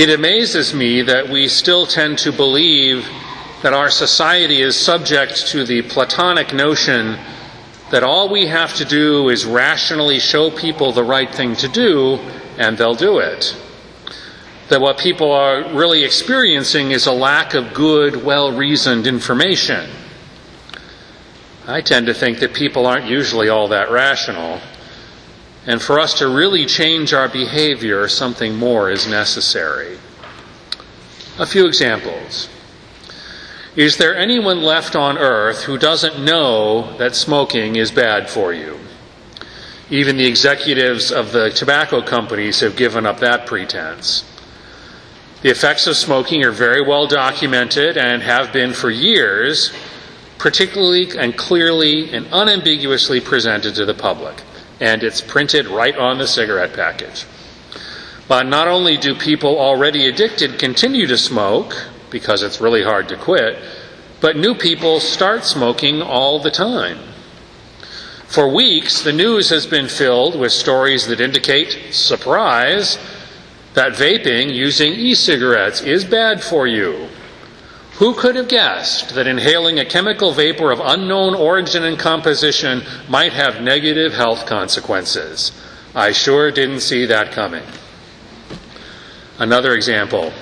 It amazes me that we still tend to believe that our society is subject to the Platonic notion that all we have to do is rationally show people the right thing to do and they'll do it. That what people are really experiencing is a lack of good, well reasoned information. I tend to think that people aren't usually all that rational. And for us to really change our behavior, something more is necessary. A few examples. Is there anyone left on earth who doesn't know that smoking is bad for you? Even the executives of the tobacco companies have given up that pretense. The effects of smoking are very well documented and have been for years, particularly and clearly and unambiguously presented to the public. And it's printed right on the cigarette package. But not only do people already addicted continue to smoke, because it's really hard to quit, but new people start smoking all the time. For weeks, the news has been filled with stories that indicate, surprise, that vaping using e cigarettes is bad for you. Who could have guessed that inhaling a chemical vapor of unknown origin and composition might have negative health consequences? I sure didn't see that coming. Another example.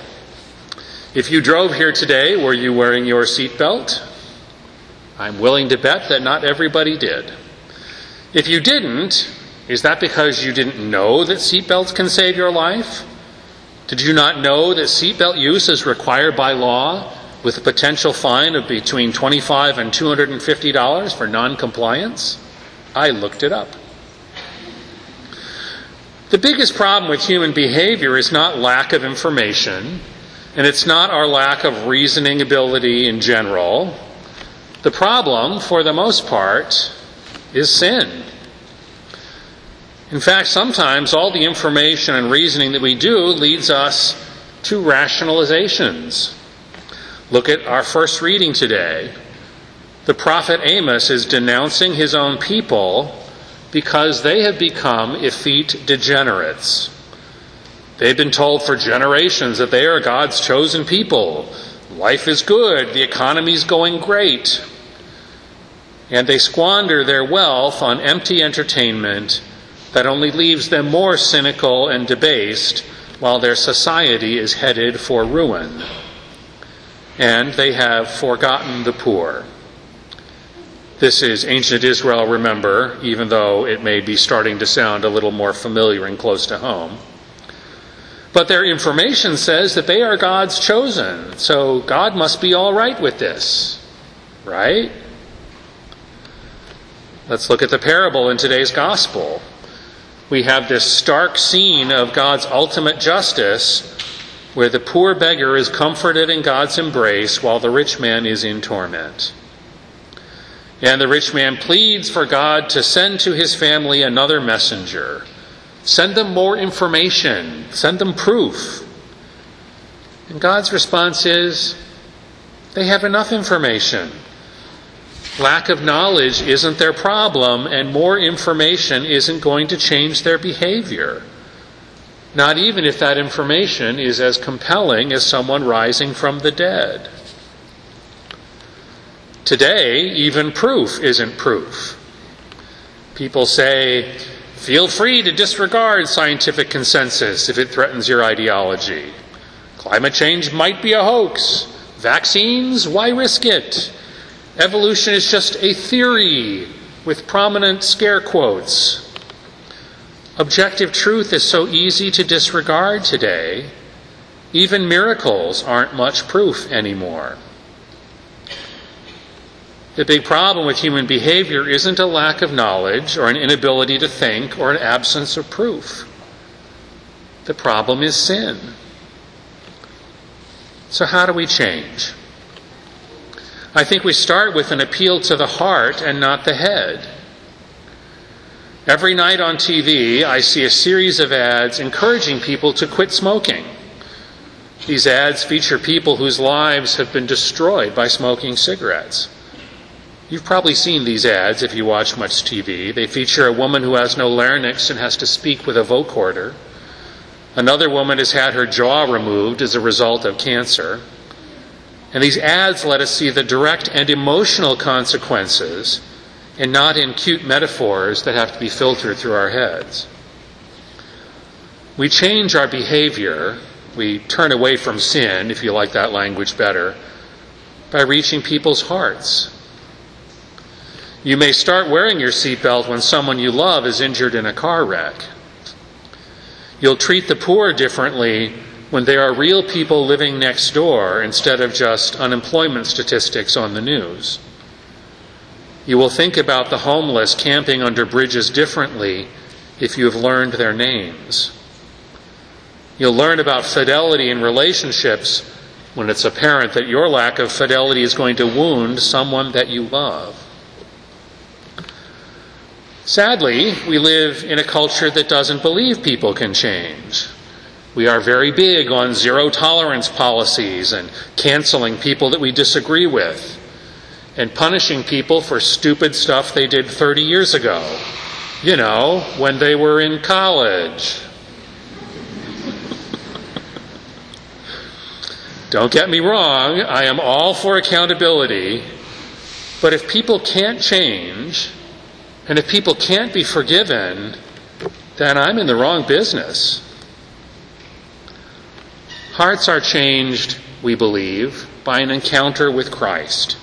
If you drove here today, were you wearing your seatbelt? I'm willing to bet that not everybody did. If you didn't, is that because you didn't know that seatbelts can save your life? Did you not know that seatbelt use is required by law with a potential fine of between 25 and $250 for noncompliance? I looked it up. The biggest problem with human behavior is not lack of information, and it's not our lack of reasoning ability in general. The problem, for the most part, is sin. In fact, sometimes all the information and reasoning that we do leads us to rationalizations. Look at our first reading today. The prophet Amos is denouncing his own people because they have become effete degenerates. They've been told for generations that they are God's chosen people. Life is good, the economy is going great. And they squander their wealth on empty entertainment that only leaves them more cynical and debased while their society is headed for ruin. And they have forgotten the poor. This is ancient Israel, remember, even though it may be starting to sound a little more familiar and close to home. But their information says that they are God's chosen, so God must be all right with this, right? Let's look at the parable in today's gospel. We have this stark scene of God's ultimate justice where the poor beggar is comforted in God's embrace while the rich man is in torment. And the rich man pleads for God to send to his family another messenger. Send them more information. Send them proof. And God's response is they have enough information. Lack of knowledge isn't their problem, and more information isn't going to change their behavior. Not even if that information is as compelling as someone rising from the dead. Today, even proof isn't proof. People say, feel free to disregard scientific consensus if it threatens your ideology. Climate change might be a hoax. Vaccines, why risk it? Evolution is just a theory with prominent scare quotes. Objective truth is so easy to disregard today. Even miracles aren't much proof anymore. The big problem with human behavior isn't a lack of knowledge or an inability to think or an absence of proof. The problem is sin. So, how do we change? I think we start with an appeal to the heart and not the head. Every night on TV, I see a series of ads encouraging people to quit smoking. These ads feature people whose lives have been destroyed by smoking cigarettes. You've probably seen these ads if you watch much TV. They feature a woman who has no larynx and has to speak with a vocoder, Another woman has had her jaw removed as a result of cancer. And these ads let us see the direct and emotional consequences and not in cute metaphors that have to be filtered through our heads. We change our behavior, we turn away from sin, if you like that language better, by reaching people's hearts. You may start wearing your seatbelt when someone you love is injured in a car wreck. You'll treat the poor differently when there are real people living next door instead of just unemployment statistics on the news. You will think about the homeless camping under bridges differently if you have learned their names. You'll learn about fidelity in relationships when it's apparent that your lack of fidelity is going to wound someone that you love. Sadly, we live in a culture that doesn't believe people can change. We are very big on zero tolerance policies and canceling people that we disagree with and punishing people for stupid stuff they did 30 years ago. You know, when they were in college. Don't get me wrong, I am all for accountability, but if people can't change, and if people can't be forgiven, then I'm in the wrong business. Hearts are changed, we believe, by an encounter with Christ.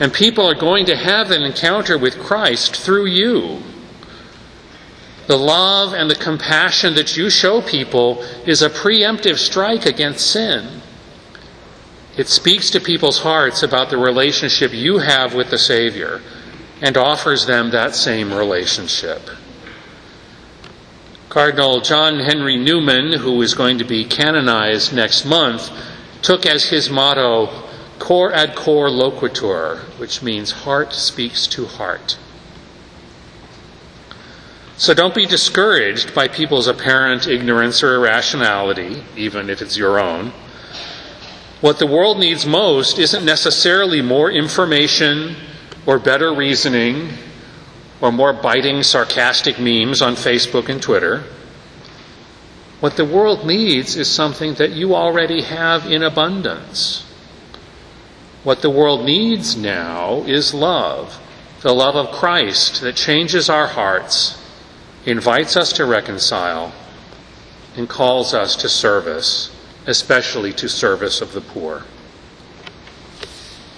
And people are going to have an encounter with Christ through you. The love and the compassion that you show people is a preemptive strike against sin. It speaks to people's hearts about the relationship you have with the Savior and offers them that same relationship. Cardinal John Henry Newman, who is going to be canonized next month, took as his motto, Cor ad cor loquitur, which means heart speaks to heart. So don't be discouraged by people's apparent ignorance or irrationality, even if it's your own. What the world needs most isn't necessarily more information or better reasoning or more biting, sarcastic memes on Facebook and Twitter. What the world needs is something that you already have in abundance. What the world needs now is love, the love of Christ that changes our hearts, invites us to reconcile, and calls us to service, especially to service of the poor.